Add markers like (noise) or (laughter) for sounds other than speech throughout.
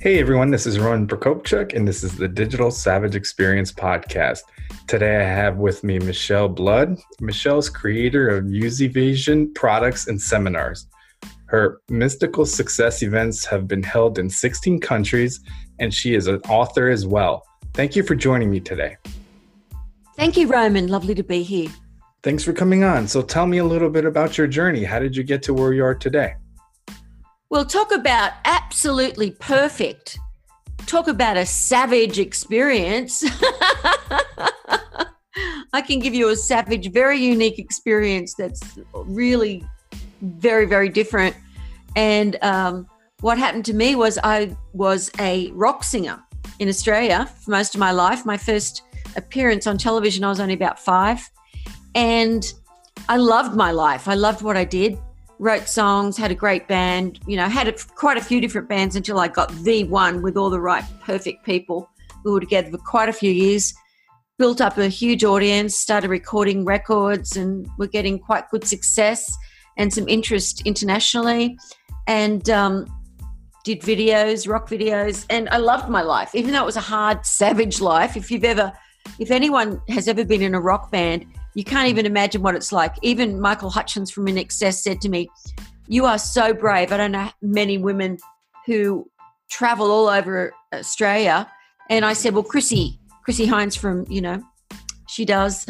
Hey everyone, this is Roman Prokopchuk, and this is the Digital Savage Experience podcast. Today I have with me Michelle Blood. Michelle's creator of Vision products and seminars. Her mystical success events have been held in 16 countries, and she is an author as well. Thank you for joining me today. Thank you, Roman. Lovely to be here. Thanks for coming on. So tell me a little bit about your journey. How did you get to where you are today? Well, talk about absolutely perfect. Talk about a savage experience. (laughs) I can give you a savage, very unique experience that's really very, very different. And um, what happened to me was I was a rock singer in Australia for most of my life. My first appearance on television, I was only about five. And I loved my life. I loved what I did wrote songs, had a great band, you know, had a, quite a few different bands until I got the one with all the right, perfect people. We were together for quite a few years, built up a huge audience, started recording records, and we're getting quite good success and some interest internationally. And um, did videos, rock videos, and I loved my life, even though it was a hard, savage life. If you've ever, if anyone has ever been in a rock band, you can't even imagine what it's like. Even Michael Hutchence from INXS said to me, You are so brave. I don't know many women who travel all over Australia. And I said, Well, Chrissy, Chrissy Hynde from, you know, she does.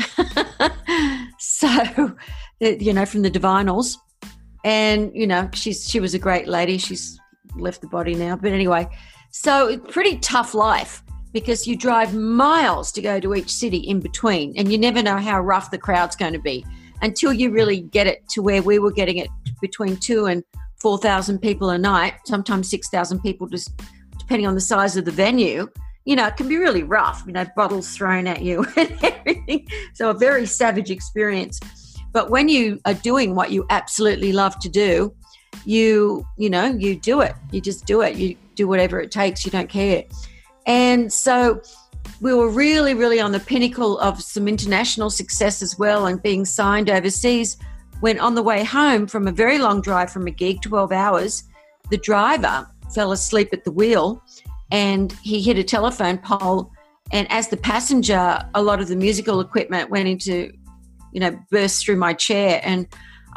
(laughs) so, you know, from the Divinyls. And, you know, she's she was a great lady. She's left the body now. But anyway, so pretty tough life because you drive miles to go to each city in between and you never know how rough the crowd's going to be until you really get it to where we were getting it between two and 4,000 people a night, sometimes 6,000 people, just depending on the size of the venue. You know, it can be really rough, you know, bottles thrown at you (laughs) and everything. So, a very savage experience. But when you are doing what you absolutely love to do, you, you know, you do it. You just do it. You do whatever it takes. You don't care. And so we were really, really on the pinnacle of some international success as well and being signed overseas. When on the way home from a very long drive from a gig, 12 hours, the driver fell asleep at the wheel and he hit a telephone pole. And as the passenger, a lot of the musical equipment went into, you know, burst through my chair. And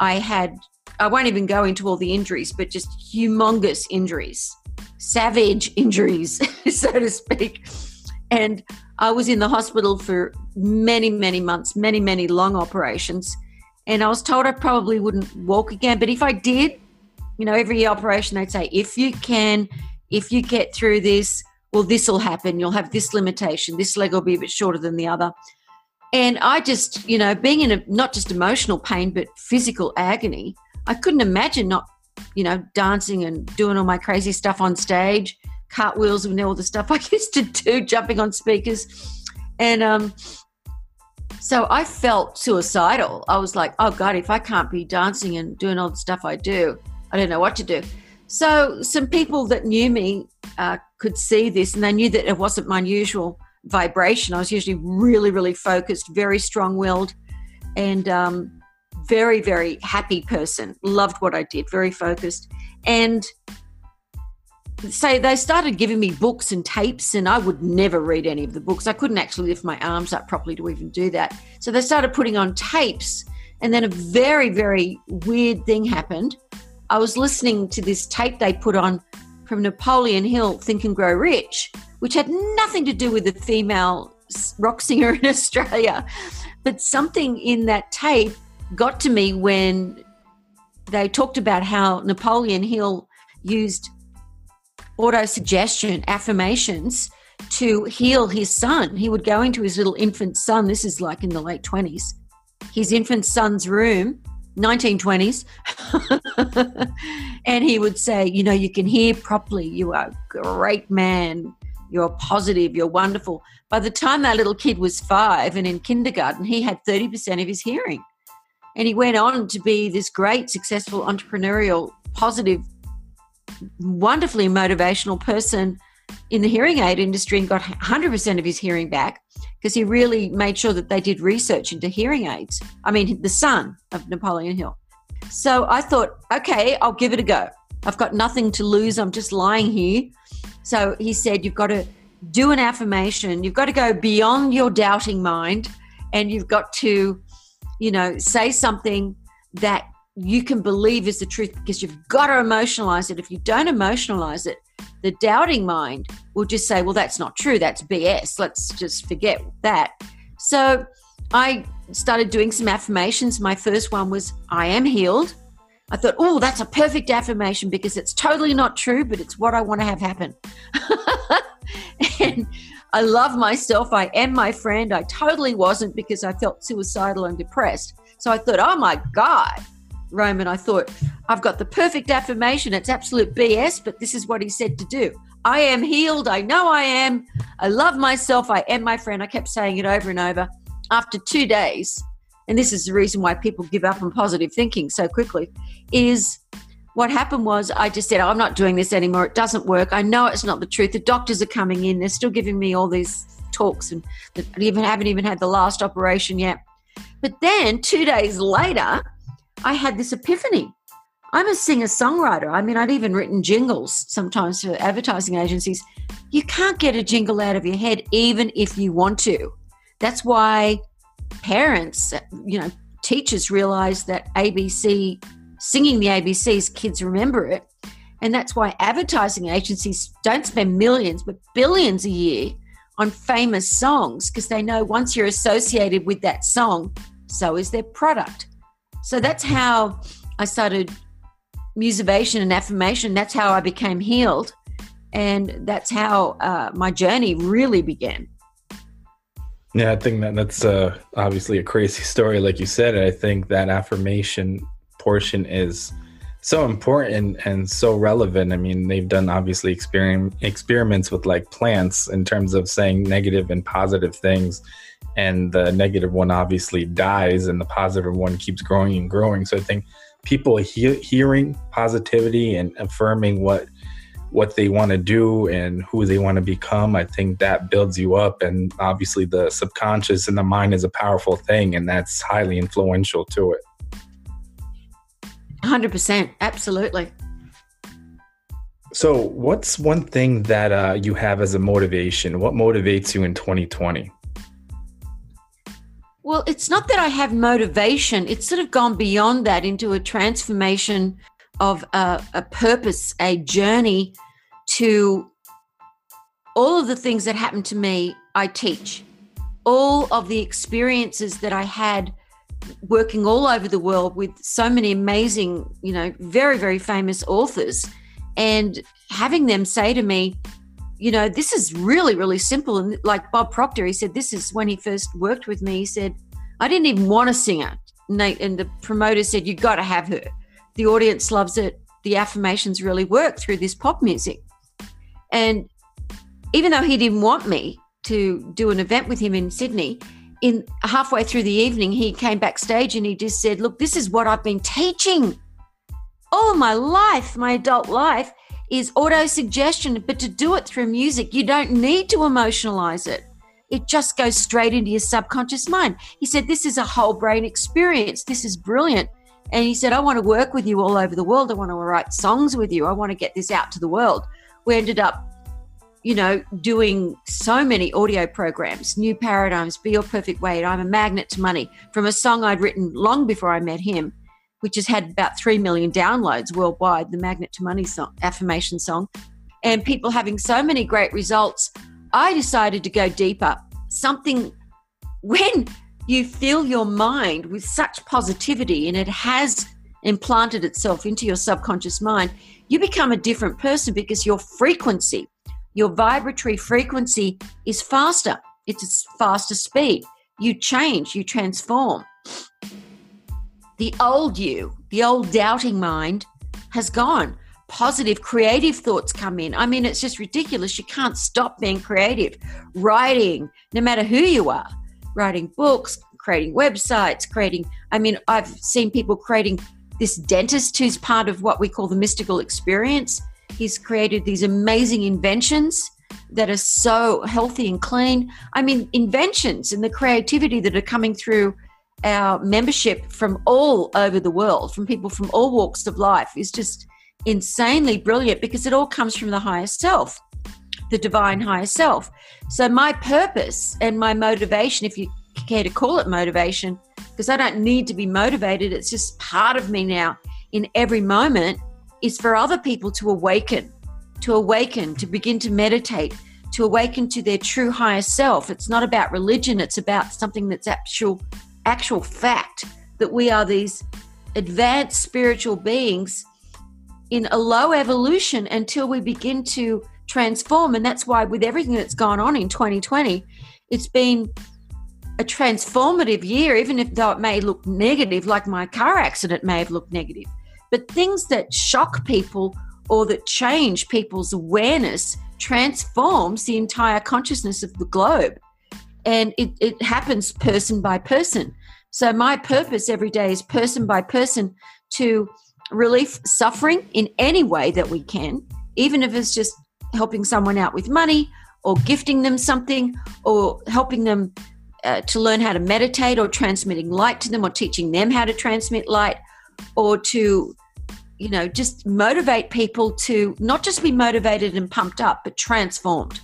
I had, I won't even go into all the injuries, but just humongous injuries savage injuries, (laughs) so to speak. And I was in the hospital for many, many months, many, many long operations. And I was told I probably wouldn't walk again. But if I did, you know, every operation they'd say, if you can, if you get through this, well, this will happen. You'll have this limitation. This leg will be a bit shorter than the other. And I just, you know, being in a not just emotional pain, but physical agony, I couldn't imagine not you know, dancing and doing all my crazy stuff on stage, cartwheels and all the stuff I (laughs) used to do, jumping on speakers. And um, so I felt suicidal. I was like, oh God, if I can't be dancing and doing all the stuff I do, I don't know what to do. So some people that knew me uh, could see this and they knew that it wasn't my usual vibration. I was usually really, really focused, very strong willed. And um, very, very happy person. Loved what I did, very focused. And so they started giving me books and tapes, and I would never read any of the books. I couldn't actually lift my arms up properly to even do that. So they started putting on tapes, and then a very, very weird thing happened. I was listening to this tape they put on from Napoleon Hill, Think and Grow Rich, which had nothing to do with the female rock singer (laughs) in Australia. But something in that tape got to me when they talked about how Napoleon Hill used auto suggestion affirmations to heal his son. He would go into his little infant son, this is like in the late 20s, his infant son's room 1920s. (laughs) and he would say, You know, you can hear properly. You are a great man. You're positive. You're wonderful. By the time that little kid was five and in kindergarten, he had 30% of his hearing. And he went on to be this great, successful, entrepreneurial, positive, wonderfully motivational person in the hearing aid industry and got 100% of his hearing back because he really made sure that they did research into hearing aids. I mean, the son of Napoleon Hill. So I thought, okay, I'll give it a go. I've got nothing to lose. I'm just lying here. So he said, You've got to do an affirmation. You've got to go beyond your doubting mind and you've got to, you know, say something that you can believe is the truth because you've got to emotionalize it. If you don't emotionalize it, the doubting mind will just say, well, that's not true. That's BS. Let's just forget that. So I started doing some affirmations. My first one was, I am healed. I thought, oh, that's a perfect affirmation because it's totally not true, but it's what I want to have happen. (laughs) and I love myself. I am my friend. I totally wasn't because I felt suicidal and depressed. So I thought, oh my God, Roman, I thought, I've got the perfect affirmation. It's absolute BS, but this is what he said to do. I am healed. I know I am. I love myself. I am my friend. I kept saying it over and over. After two days, and this is the reason why people give up on positive thinking so quickly, is what happened was I just said, I'm not doing this anymore. It doesn't work. I know it's not the truth. The doctors are coming in. They're still giving me all these talks and even haven't even had the last operation yet. But then two days later, I had this epiphany. I'm a singer songwriter. I mean, I'd even written jingles sometimes for advertising agencies. You can't get a jingle out of your head, even if you want to. That's why parents, you know, teachers realize that ABC, singing the ABCs, kids remember it. And that's why advertising agencies don't spend millions, but billions a year on famous songs because they know once you're associated with that song, so is their product. So that's how I started musivation and affirmation. That's how I became healed. And that's how uh, my journey really began. Yeah, I think that that's uh, obviously a crazy (laughs) story, like you said. I think that affirmation portion is so important and so relevant. I mean, they've done obviously experiment, experiments with like plants in terms of saying negative and positive things and the negative one obviously dies and the positive one keeps growing and growing. So i think people he- hearing positivity and affirming what what they want to do and who they want to become i think that builds you up. And obviously the subconscious and the mind is a powerful thing and that's highly influential to it 100% absolutely so what's one thing that uh, you have as a motivation what motivates you in 2020 well, it's not that I have motivation. It's sort of gone beyond that into a transformation of a, a purpose, a journey to all of the things that happened to me, I teach. All of the experiences that I had working all over the world with so many amazing, you know, very, very famous authors, and having them say to me, you know, this is really, really simple. And like Bob Proctor, he said, this is when he first worked with me. He said, I didn't even want to sing it. And the promoter said, you got to have her. The audience loves it. The affirmations really work through this pop music. And even though he didn't want me to do an event with him in Sydney, in halfway through the evening, he came backstage and he just said, Look, this is what I've been teaching all my life, my adult life is auto suggestion, but to do it through music, you don't need to emotionalize it. It just goes straight into your subconscious mind. He said, This is a whole brain experience. This is brilliant. And he said, I want to work with you all over the world. I want to write songs with you. I want to get this out to the world. We ended up, you know, doing so many audio programs, New Paradigms, Be Your Perfect Way, I'm a Magnet to Money, from a song I'd written long before I met him which has had about 3 million downloads worldwide, the Magnet to Money song, affirmation song, and people having so many great results, I decided to go deeper. Something when you fill your mind with such positivity and it has implanted itself into your subconscious mind, you become a different person because your frequency, your vibratory frequency is faster. It's a faster speed. You change, you transform the old you, the old doubting mind has gone. Positive, creative thoughts come in. I mean, it's just ridiculous. You can't stop being creative. Writing, no matter who you are, writing books, creating websites, creating, I mean, I've seen people creating this dentist who's part of what we call the mystical experience. He's created these amazing inventions that are so healthy and clean. I mean, inventions and the creativity that are coming through our membership from all over the world, from people from all walks of life, is just insanely brilliant because it all comes from the higher self, the divine higher self. So, my purpose and my motivation, if you care to call it motivation, because I don't need to be motivated, it's just part of me now in every moment, is for other people to awaken, to awaken, to begin to meditate, to awaken to their true higher self. It's not about religion, it's about something that's actual actual fact that we are these advanced spiritual beings in a low evolution until we begin to transform. And that's why, with everything that's gone on in 2020, it's been a transformative year, even if though it may look negative, like my car accident may have looked negative. But things that shock people or that change people's awareness transforms the entire consciousness of the globe and it, it happens person by person. So my purpose every day is person by person to relieve suffering in any way that we can, even if it's just helping someone out with money or gifting them something or helping them uh, to learn how to meditate or transmitting light to them or teaching them how to transmit light or to you know just motivate people to not just be motivated and pumped up but transformed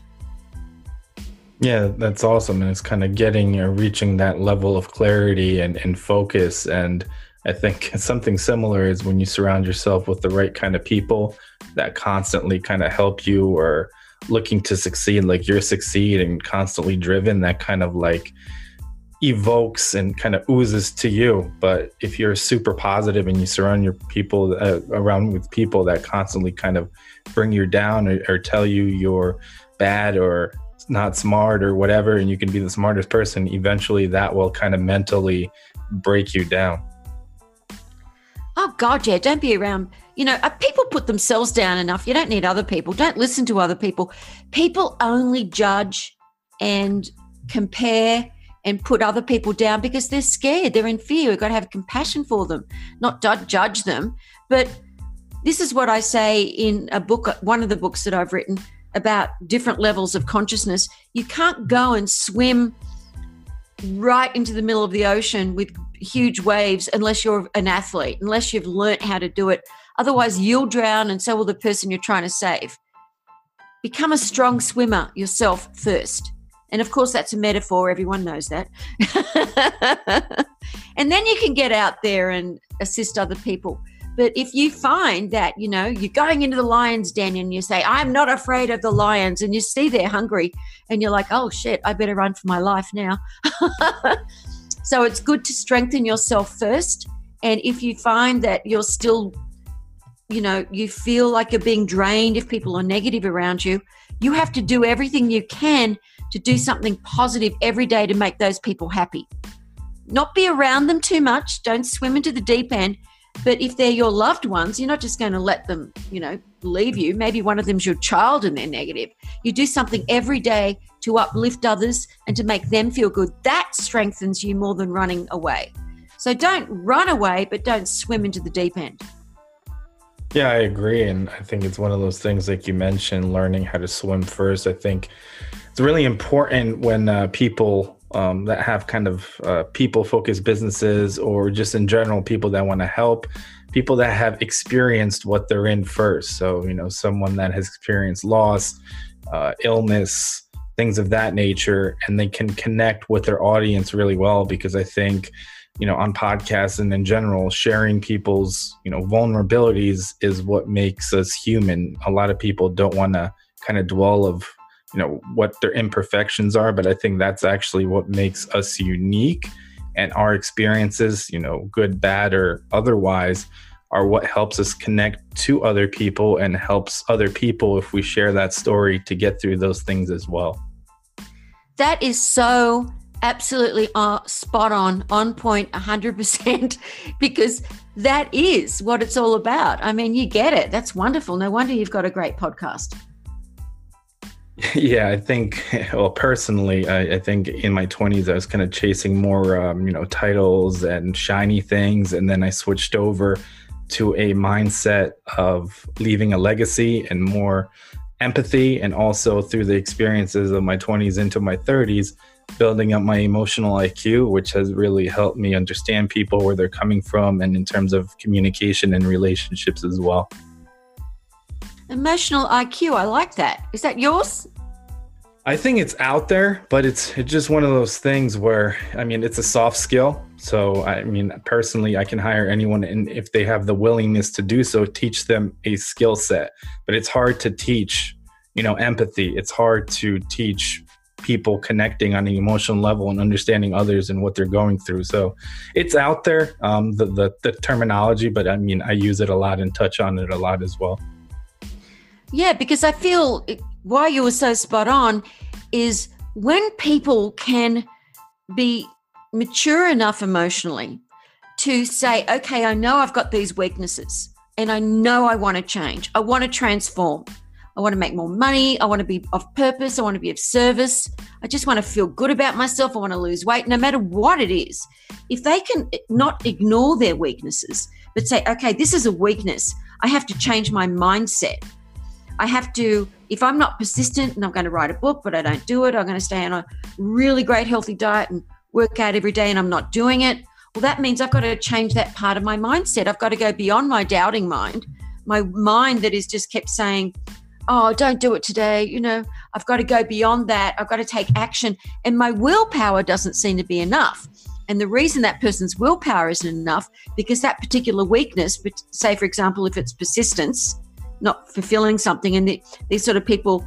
yeah, that's awesome. And it's kind of getting or reaching that level of clarity and, and focus. And I think (laughs) something similar is when you surround yourself with the right kind of people that constantly kind of help you or looking to succeed, like you're succeeding, constantly driven, that kind of like evokes and kind of oozes to you. But if you're super positive and you surround your people uh, around with people that constantly kind of bring you down or, or tell you you're bad or not smart or whatever, and you can be the smartest person, eventually that will kind of mentally break you down. Oh, God, yeah. Don't be around. You know, uh, people put themselves down enough. You don't need other people. Don't listen to other people. People only judge and compare and put other people down because they're scared. They're in fear. We've got to have compassion for them, not judge them. But this is what I say in a book, one of the books that I've written about different levels of consciousness. You can't go and swim right into the middle of the ocean with huge waves unless you're an athlete, unless you've learnt how to do it. Otherwise, you'll drown and so will the person you're trying to save. Become a strong swimmer yourself first. And of course, that's a metaphor. Everyone knows that. (laughs) and then you can get out there and assist other people. But if you find that, you know, you're going into the lion's den and you say, I'm not afraid of the lions, and you see they're hungry and you're like, oh shit, I better run for my life now. (laughs) so it's good to strengthen yourself first. And if you find that you're still, you know, you feel like you're being drained if people are negative around you, you have to do everything you can to do something positive every day to make those people happy. Not be around them too much. Don't swim into the deep end but if they're your loved ones, you're not just going to let them, you know, leave you. Maybe one of them's your child and they're negative. You do something every day to uplift others and to make them feel good. That strengthens you more than running away. So don't run away, but don't swim into the deep end. Yeah, I agree. And I think it's one of those things, like you mentioned, learning how to swim first. I think it's really important when uh, people um, that have kind of uh, people focused businesses or just in general people that want to help people that have experienced what they're in first. So you know someone that has experienced loss uh, illness things of that nature and they can connect with their audience really well because i think you know on podcasts and in general sharing people's you know vulnerabilities is what makes us human. A lot of people don't want to kind of dwell of you know what their imperfections are but i think that's actually what makes us unique and our experiences you know good bad or otherwise are what helps us connect to other people and helps other people if we share that story to get through those things as well that is so absolutely uh, spot on, on point, 100%, (laughs) because that is what it's all about. I mean, you get it. That's wonderful. No wonder you've got a great podcast. Yeah, I think, (laughs) well, personally, I, I think in my 20s, I was kind of chasing more, um, you know, titles and shiny things. And then I switched over to a mindset of leaving a legacy and more empathy. And also through the experiences of my 20s into my 30s, building up my emotional IQ, which has really helped me understand people where they're coming from and in terms of communication and relationships as well. Emotional IQ, I like that. Is that yours? I think it's out there, but it's it's just one of those things where I mean it's a soft skill. So I mean personally I can hire anyone and if they have the willingness to do so, teach them a skill set. But it's hard to teach, you know, empathy. It's hard to teach people connecting on an emotional level and understanding others and what they're going through. So it's out there, um, the, the, the terminology, but I mean, I use it a lot and touch on it a lot as well. Yeah, because I feel why you were so spot on is when people can be mature enough emotionally to say, okay, I know I've got these weaknesses and I know I want to change, I want to transform. I want to make more money. I want to be of purpose. I want to be of service. I just want to feel good about myself. I want to lose weight, no matter what it is. If they can eh, not ignore their weaknesses, but say, okay, this is a weakness, I have to change my mindset. I have to, if I'm not persistent and I'm going to write a book, but I don't do it, I'm going to stay on a really great healthy diet and work out every day and I'm not doing it. Well, that means I've got to change that part of my mindset. I've got to go beyond my doubting mind, my mind that is just kept saying, oh, don't do it today. You know, I've got to go beyond that. I've got to take action. And my willpower doesn't seem to be enough. And the reason that person's willpower isn't enough, because that particular weakness, say, for example, if it's persistence, not fulfilling something, and the, these sort of people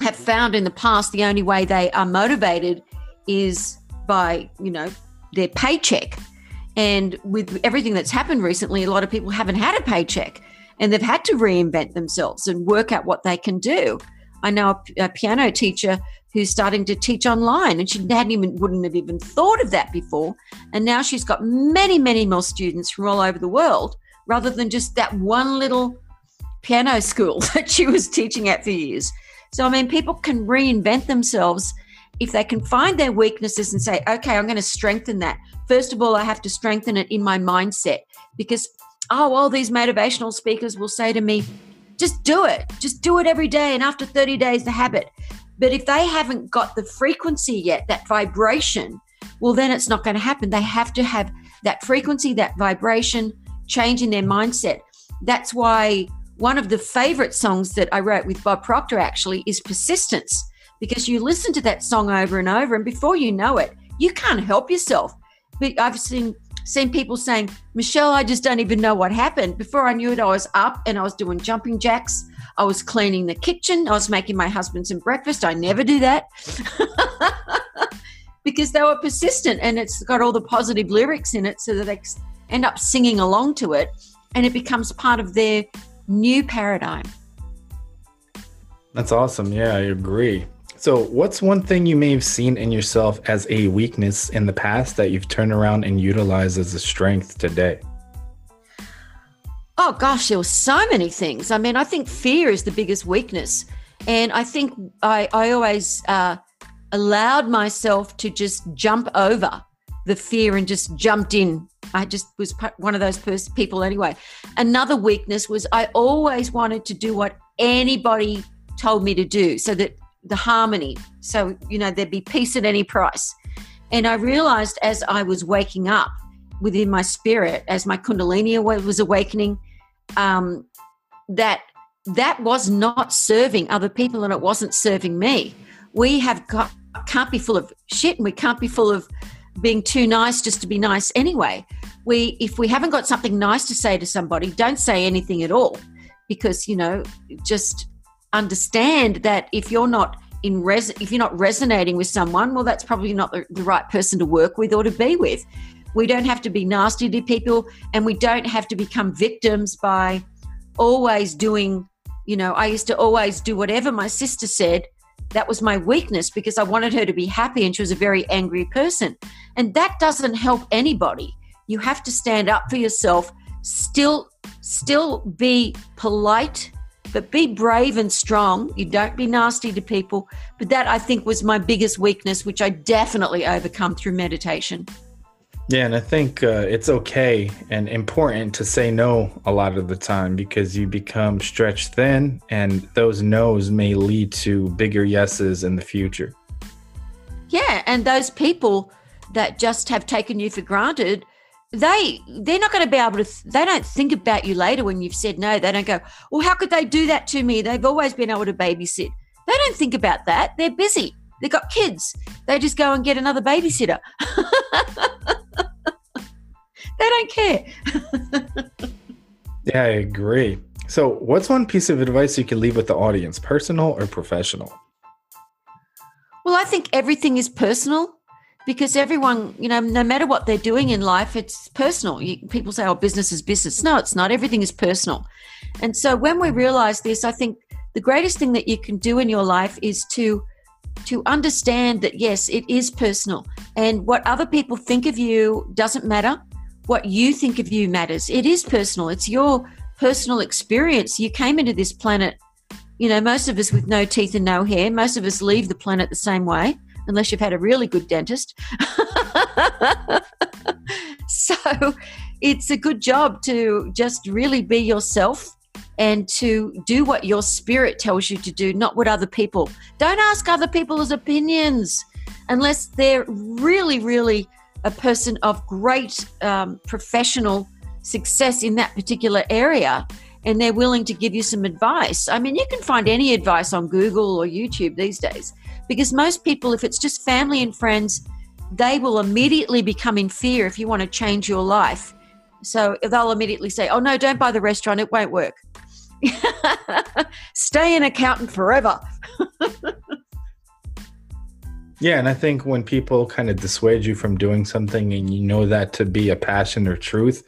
have found in the past the only way they are motivated is by, you know, their paycheck. And with everything that's happened recently, a lot of people haven't had a paycheck and they've had to reinvent themselves and work out what they can do. I know a, a piano teacher who's starting to teach online and she hadn't even wouldn't have even thought of that before and now she's got many many more students from all over the world rather than just that one little piano school (laughs) that she was teaching at for years so i mean people can reinvent themselves if they can find their weaknesses and say okay i'm going to strengthen that first of all i have to strengthen it in my mindset because oh, all these motivational speakers will say to me, just do it, just do it every day. And after 30 days, the habit. But if they haven't got the frequency yet, that vibration, well, then it's not going to happen. They have to have that frequency, that vibration, change in their mindset. That's why one of the favorite songs that I wrote with Bob Proctor actually is Persistence, because you listen to that song over and over, and before you know it, you can't help yourself. But I've seen seen people saying, Michelle, I just don't even know what happened. Before I knew it, I was up and I was doing jumping jacks. I was cleaning the kitchen. I was making my husband some breakfast. I never do that (laughs) because they were persistent and it's got all the positive lyrics in it so that they end up singing along to it and it becomes part of their new paradigm. That's awesome. Yeah, I agree. So, what's one thing you may have seen in yourself as a weakness in the past that you've turned around and utilized as a strength today? Oh gosh, there were so many things. I mean, I think fear is the biggest weakness, and I think I, I always uh, allowed myself to just jump over the fear and just jumped in. I just was one of those pers- people anyway. Another weakness was I always wanted to do what anybody told me to do, so that the harmony. So, you know, there'd be peace at any price. And I realized as I was waking up within my spirit, as my Kundalini was awakening, um, that that was not serving other people and it wasn't serving me. We have got, can't be full of shit and we can't be full of being too nice just to be nice anyway. We, if we haven't got something nice to say to somebody, don't say anything at all because, you know, just understand that if you're not in res if you're not resonating with someone well that's probably not the, the right person to work with or to be with we don't have to be nasty to people and we don't have to become victims by always doing you know i used to always do whatever my sister said that was my weakness because I wanted her to be happy and she was a very angry person. And that doesn't help anybody. You have to stand up for yourself, still still be polite, but be brave and strong. You don't be nasty to people. But that I think was my biggest weakness, which I definitely overcome through meditation. Yeah, and I think uh, it's okay and important to say no a lot of the time because you become stretched thin, and those no's may lead to bigger yeses in the future. Yeah, and those people that just have taken you for granted, they they're not going to be able to. They don't think about you later when you've said no. They don't go, "Well, how could they do that to me?" They've always been able to babysit. They don't think about that. They're busy. They've got kids. They just go and get another babysitter. (laughs) they don't care. (laughs) yeah, I agree. So, what's one piece of advice you can leave with the audience, personal or professional? Well, I think everything is personal because everyone, you know, no matter what they're doing in life, it's personal. You, people say, oh, business is business. No, it's not. Everything is personal. And so when we realize this, I think the greatest thing that you can do in your life is to to understand that yes, it is personal, and what other people think of you doesn't matter. What you think of you matters. It is personal. It's your personal experience. You came into this planet, you know, most of us with no teeth and no hair. Most of us leave the planet the same way, unless you've had a really good dentist. (laughs) so it's a good job to just really be yourself and to do what your spirit tells you to do, not what other people. Don't ask other people's opinions unless they're really, really a person of great um, professional success in that particular area and they're willing to give you some advice. I mean, you can find any advice on Google or YouTube these days because most people, if it's just family and friends, they will immediately become in fear if you want to change your life. So they'll immediately say, Oh, no, don't buy the restaurant, it won't work. (laughs) Stay an accountant forever. (laughs) yeah, and I think when people kind of dissuade you from doing something and you know that to be a passion or truth,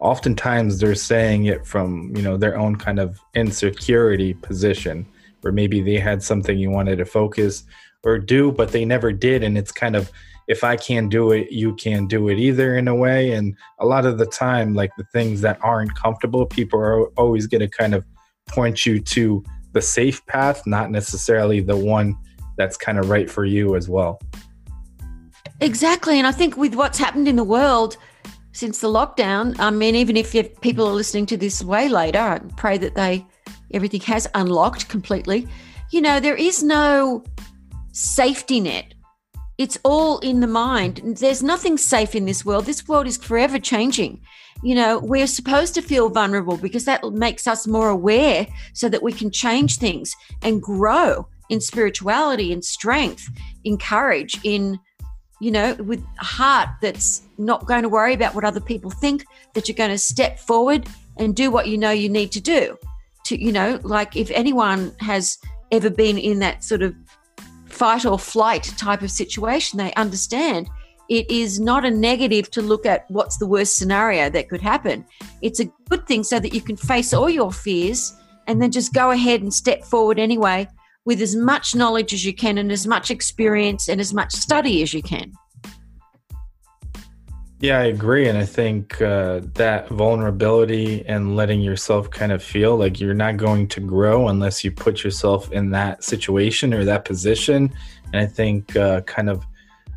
oftentimes they're saying it from, you know, their own kind of insecurity position where maybe they had something you wanted to focus or do but they never did and it's kind of if I can't do it, you can't do it either in a way. And a lot of the time, like the things that aren't comfortable, people are always going to kind of point you to the safe path, not necessarily the one that's kind of right for you as well. Exactly. And I think with what's happened in the world since the lockdown, I mean, even if people are listening to this way later, I pray that they everything has unlocked completely. You know, there is no safety net. It's all in the mind. There's nothing safe in this world. This world is forever changing you know, we're supposed to feel vulnerable because that makes us more aware so that we can change things and grow in spirituality and strength, in courage, in, you know, with a heart that's not going to worry about what other people think, that you're going to step forward and do what you know you need to do. To, you know, like if anyone has ever been in that sort of fight or flight type of situation, they understand it is not a negative to look at what's the worst scenario that could happen. It's a good thing so that you can face all your fears and then just go ahead and step forward anyway with as much knowledge as you can and as much experience and as much study as you can. Yeah, I agree. And I think uh, that vulnerability and letting yourself kind of feel like you're not going to grow unless you put yourself in that situation or that position. And I think uh, kind of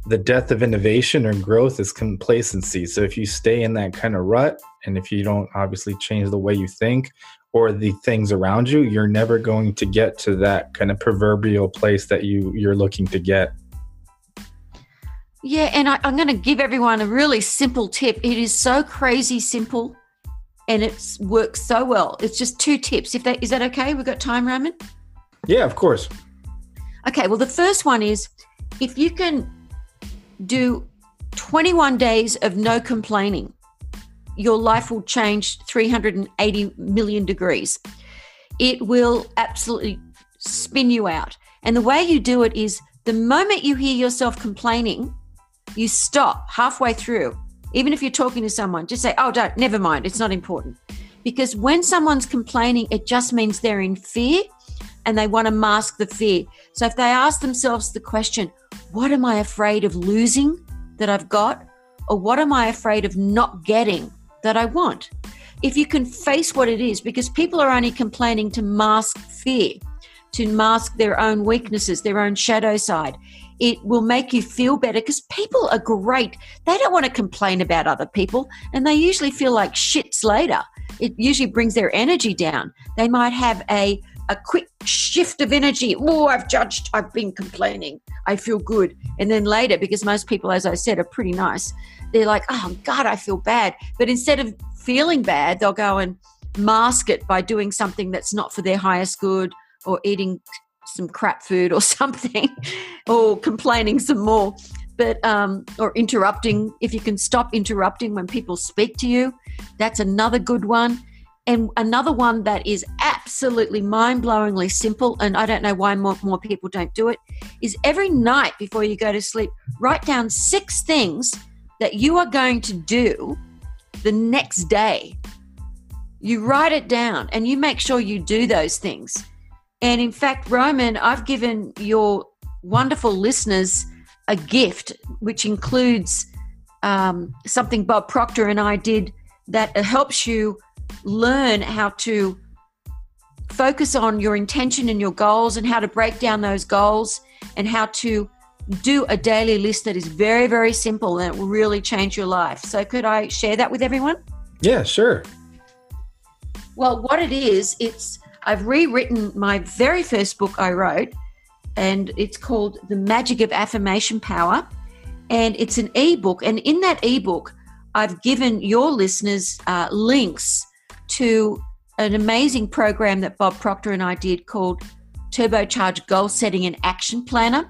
the death of innovation or growth is complacency. So if you stay in that kind of rut and if you don't obviously change the way you think or the things around you, you're never going to get to that kind of proverbial place that you you're looking to get. Yeah, and I, am going to give everyone a really simple tip. It is so crazy simple, and it works so well. It's just two tips. If that is that okay? We've got time, Roman. Yeah, of course. Okay. Well, the first one is if you can do 21 days of no complaining. Your life will change 380 million degrees. It will absolutely spin you out. And the way you do it is the moment you hear yourself complaining, you stop halfway through. Even if you're talking to someone, just say, Oh, don't, never mind, it's not important. Because when someone's complaining, it just means they're in fear. and they want to mask the fear. So if they ask themselves the question, what am I afraid of losing that I've got? Or what am I afraid of not getting that I want? If you can face what it is, because people are only complaining to mask fear, to mask their own weaknesses, their own shadow side it will make you feel better because people are great. They don't want to complain about other people and they usually feel like shits later. It usually brings their energy down. They might have a a quick shift of energy. Oh, I've judged, I've been complaining. I feel good. And then later, because most people, as I said, are pretty nice, they're like, oh, God, I feel bad. But instead of feeling bad, they'll go and mask it by doing something that's not for their highest good or eating some crap food or (laughs) something, or complaining some more. But um, or interrupting. If you can stop interrupting when people speak to you, that's another good one. And another one that is absolutely mind blowingly simple, and I don't know why more, more people don't do it, is every night before you go to sleep, write down six things that you are going to do the next day. You write it down and you make sure you do those things. And in fact, Roman, I've given your wonderful listeners a gift, which includes um, something Bob Proctor and I did that helps you learn how to focus on your intention and your goals and how to break down those goals and how to do a daily list that is very, very simple and it will really change your life. So, could I share that with everyone? Yeah, sure. Well, what it is, it's I've rewritten my very first book I wrote, and it's called The Magic of Affirmation Power. And it's an ebook. And in that ebook, I've given your listeners uh, links to an amazing program that Bob Proctor and I did called Turbocharged Goal Setting and Action Planner,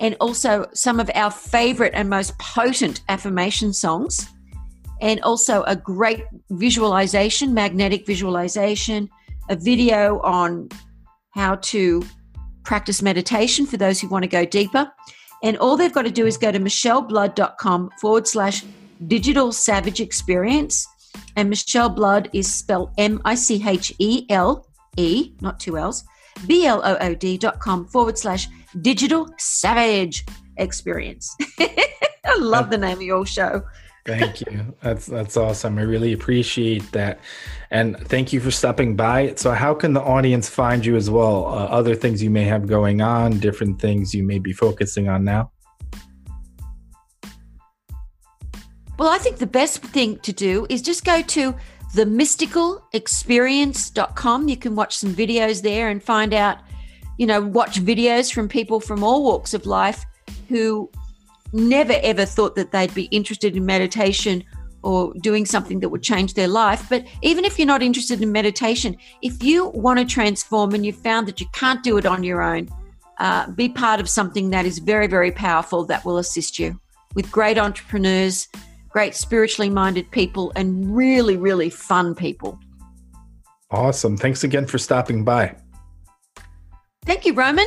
and also some of our favorite and most potent affirmation songs, and also a great visualization, magnetic visualization, a video on how to practice meditation for those who want to go deeper. And all they've got to do is go to michelleblood.com forward slash digital savage experience. And Michelle Blood is spelled M I C H E L E, not two L's, B L O O D dot com forward slash digital savage experience. (laughs) I love the name of your show. Thank you. That's that's awesome. I really appreciate that, and thank you for stopping by. So, how can the audience find you as well? Uh, other things you may have going on, different things you may be focusing on now. Well, I think the best thing to do is just go to themysticalexperience.com. You can watch some videos there and find out, you know, watch videos from people from all walks of life who never ever thought that they'd be interested in meditation or doing something that would change their life. But even if you're not interested in meditation, if you want to transform and you've found that you can't do it on your own, uh, be part of something that is very, very powerful that will assist you with great entrepreneurs, great spiritually minded people, and really, really fun people. Awesome. Thanks again for stopping by. Thank you, Roman.